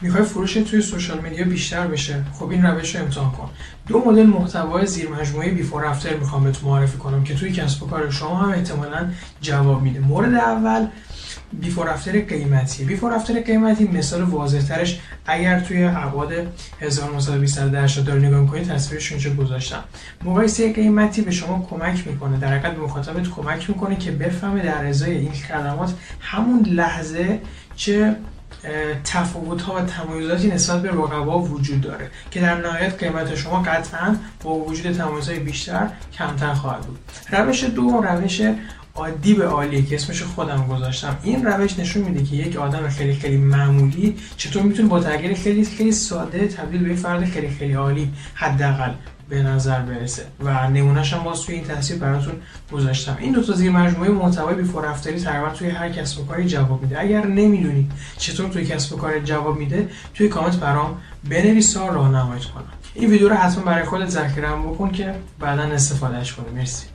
می‌خوای فروش توی سوشال مدیا بیشتر بشه. خب این روش رو امتحان کن. دو مدل محتوای زیر مجموعه بیفور افتر می‌خوام بهت معرفی کنم که توی کسب و کار شما هم احتمالا جواب میده. مورد اول بیفور افتر قیمتی. بیفور افتر قیمتی مثال واضح ترش اگر توی ابعاد 1920 داره نگاه می‌کنید تصویرش اینجا گذاشتم. مقایسه قیمتی به شما کمک می‌کنه. در حقیقت به مخاطبت کمک می‌کنه که بفهمه در ازای این خدمات همون لحظه چه تفاوت ها و تمایزاتی نسبت به رقبا وجود داره که در نهایت قیمت شما قطعا با وجود تمایزهای بیشتر کمتر خواهد بود. روش دو روش عادی به عالی که اسمش خودم گذاشتم. این روش نشون میده که یک آدم خیلی خیلی معمولی چطور می‌تونه با تغییر خیلی خیلی ساده تبدیل به فرد خیلی خیلی عالی حداقل به نظر برسه. و نمونهش هم باز این تحصیل براتون گذاشتم. این دو تا زیر مجموعه محتوای بیفور افتری تقریبا توی هر کسب و کاری جواب میده. اگر نمی‌دونید چطور توی کسب و کار جواب میده توی کامنت برام بنویس تا راهنماییت کنم. این ویدیو رو حتما برای خودت ذخیره بکن که بعدا استفادهش کنی. مرسی.